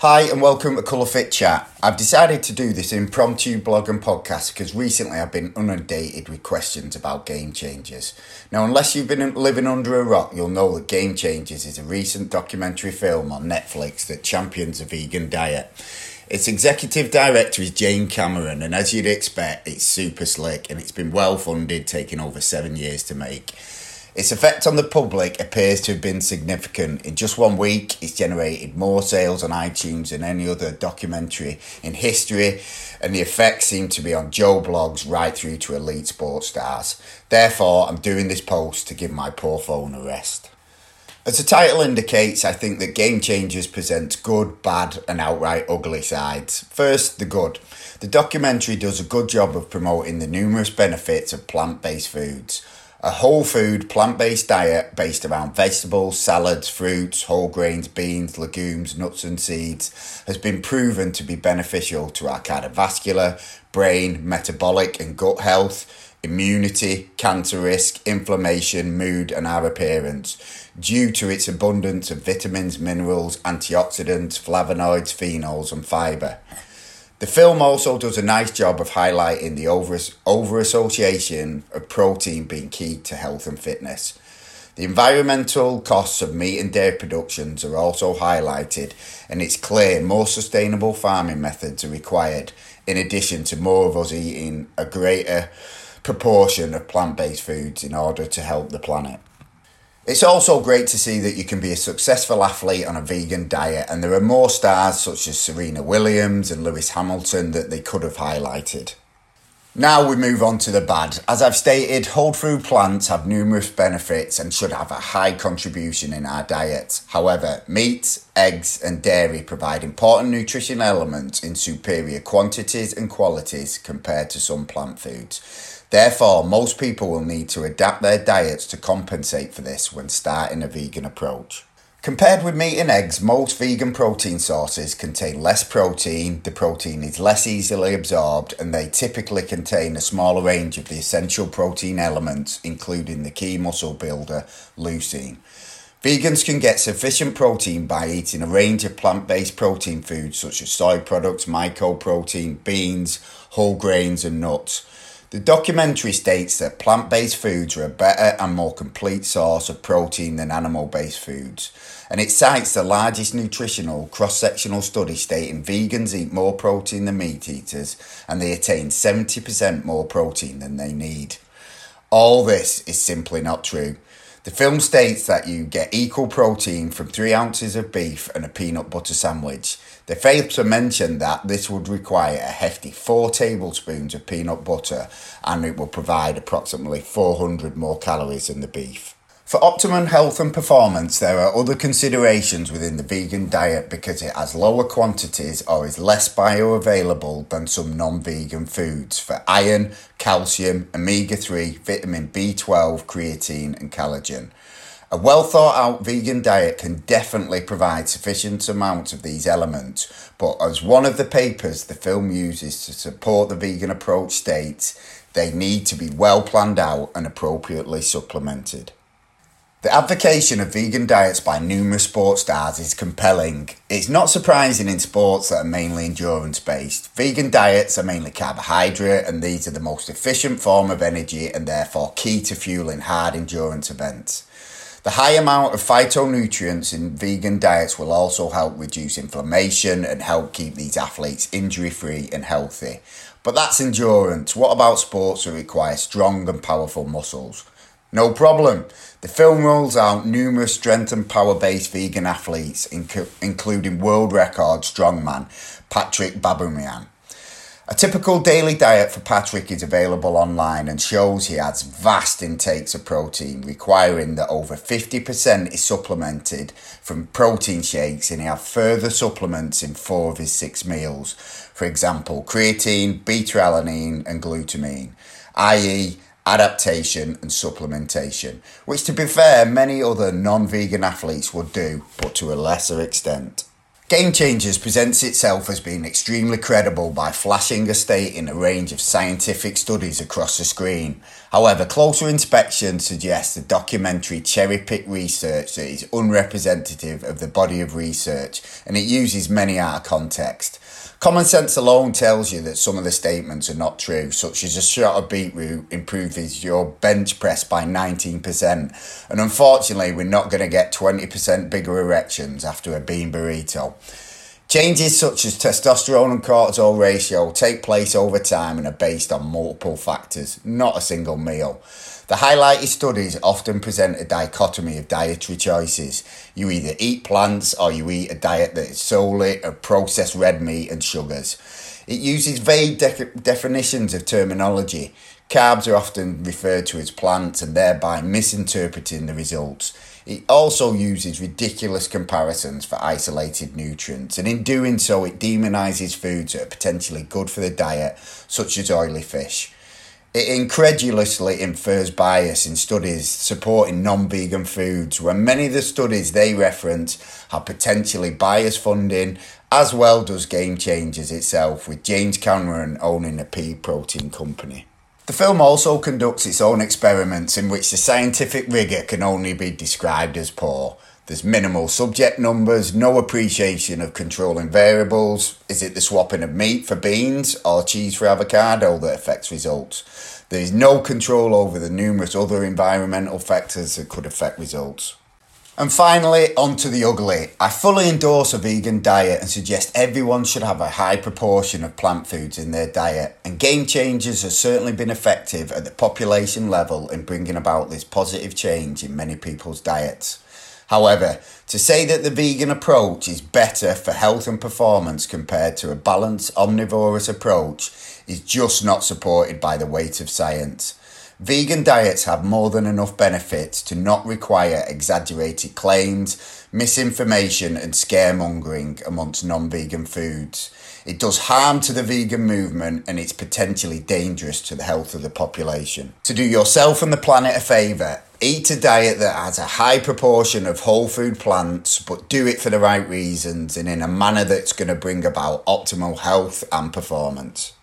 Hi and welcome to Colour Fit Chat. I've decided to do this impromptu blog and podcast because recently I've been inundated with questions about Game Changers. Now, unless you've been living under a rock, you'll know that Game Changers is a recent documentary film on Netflix that champions a vegan diet. Its executive director is James Cameron, and as you'd expect, it's super slick and it's been well funded, taking over seven years to make. Its effect on the public appears to have been significant. In just one week, it's generated more sales on iTunes than any other documentary in history, and the effect seem to be on Joe Bloggs right through to elite sports stars. Therefore, I'm doing this post to give my poor phone a rest. As the title indicates, I think that Game Changers presents good, bad, and outright ugly sides. First, the good. The documentary does a good job of promoting the numerous benefits of plant based foods. A whole food, plant based diet based around vegetables, salads, fruits, whole grains, beans, legumes, nuts, and seeds has been proven to be beneficial to our cardiovascular, brain, metabolic, and gut health, immunity, cancer risk, inflammation, mood, and our appearance due to its abundance of vitamins, minerals, antioxidants, flavonoids, phenols, and fibre. The film also does a nice job of highlighting the over, over association of protein being key to health and fitness. The environmental costs of meat and dairy productions are also highlighted, and it's clear more sustainable farming methods are required, in addition to more of us eating a greater proportion of plant based foods in order to help the planet. It's also great to see that you can be a successful athlete on a vegan diet, and there are more stars such as Serena Williams and Lewis Hamilton that they could have highlighted. Now we move on to the bad. As I've stated, whole food plants have numerous benefits and should have a high contribution in our diet. However, meat, eggs, and dairy provide important nutrition elements in superior quantities and qualities compared to some plant foods. Therefore, most people will need to adapt their diets to compensate for this when starting a vegan approach. Compared with meat and eggs, most vegan protein sources contain less protein, the protein is less easily absorbed, and they typically contain a smaller range of the essential protein elements, including the key muscle builder, leucine. Vegans can get sufficient protein by eating a range of plant based protein foods such as soy products, mycoprotein, beans, whole grains, and nuts. The documentary states that plant based foods are a better and more complete source of protein than animal based foods, and it cites the largest nutritional cross sectional study stating vegans eat more protein than meat eaters and they attain 70% more protein than they need. All this is simply not true. The film states that you get equal protein from three ounces of beef and a peanut butter sandwich. They fail to mention that this would require a hefty four tablespoons of peanut butter and it will provide approximately 400 more calories than the beef. For optimum health and performance, there are other considerations within the vegan diet because it has lower quantities or is less bioavailable than some non vegan foods for iron, calcium, omega 3, vitamin B12, creatine, and collagen. A well thought out vegan diet can definitely provide sufficient amounts of these elements, but as one of the papers the film uses to support the vegan approach states, they need to be well planned out and appropriately supplemented. The advocacy of vegan diets by numerous sports stars is compelling. It's not surprising in sports that are mainly endurance based. Vegan diets are mainly carbohydrate, and these are the most efficient form of energy and therefore key to fueling hard endurance events. The high amount of phytonutrients in vegan diets will also help reduce inflammation and help keep these athletes injury free and healthy. But that's endurance. What about sports that require strong and powerful muscles? No problem. The film rolls out numerous strength and power based vegan athletes, inc- including world record strongman Patrik Baboumian. A typical daily diet for Patrik is available online and shows he has vast intakes of protein, requiring that over 50% is supplemented from protein shakes and he has further supplements in four of his six meals. For example, creatine, beta alanine, and glutamine, i.e., adaptation and supplementation, which to be fair, many other non vegan athletes would do, but to a lesser extent. Game Changers presents itself as being extremely credible by flashing a state in a range of scientific studies across the screen. However, closer inspection suggests the documentary cherry picked research that is unrepresentative of the body of research and it uses many out of context. Common sense alone tells you that some of the statements are not true, such as a shot of beetroot improves your bench press by 19%. And unfortunately, we're not going to get 20% bigger erections after a bean burrito. Changes such as testosterone and cortisol ratio take place over time and are based on multiple factors, not a single meal. The highlighted studies often present a dichotomy of dietary choices. You either eat plants or you eat a diet that is solely of processed red meat and sugars. It uses vague de- definitions of terminology. Carbs are often referred to as plants and thereby misinterpreting the results. It also uses ridiculous comparisons for isolated nutrients, and in doing so, it demonises foods that are potentially good for the diet, such as oily fish. It incredulously infers bias in studies supporting non vegan foods, when many of the studies they reference have potentially biased funding, as well does Game Changers itself, with James Cameron owning a pea protein company. The film also conducts its own experiments in which the scientific rigour can only be described as poor. There's minimal subject numbers, no appreciation of controlling variables. Is it the swapping of meat for beans or cheese for avocado that affects results? There is no control over the numerous other environmental factors that could affect results. And finally, on to the ugly. I fully endorse a vegan diet and suggest everyone should have a high proportion of plant foods in their diet. And Game Changers has certainly been effective at the population level in bringing about this positive change in many people's diets. However, to say that the vegan approach is better for health and performance compared to a balanced omnivorous approach is just not supported by the weight of science. Vegan diets have more than enough benefits to not require exaggerated claims, misinformation, and scaremongering amongst non vegan foods. It does harm to the vegan movement and it's potentially dangerous to the health of the population. To do yourself and the planet a favour, eat a diet that has a high proportion of whole food plants, but do it for the right reasons and in a manner that's going to bring about optimal health and performance.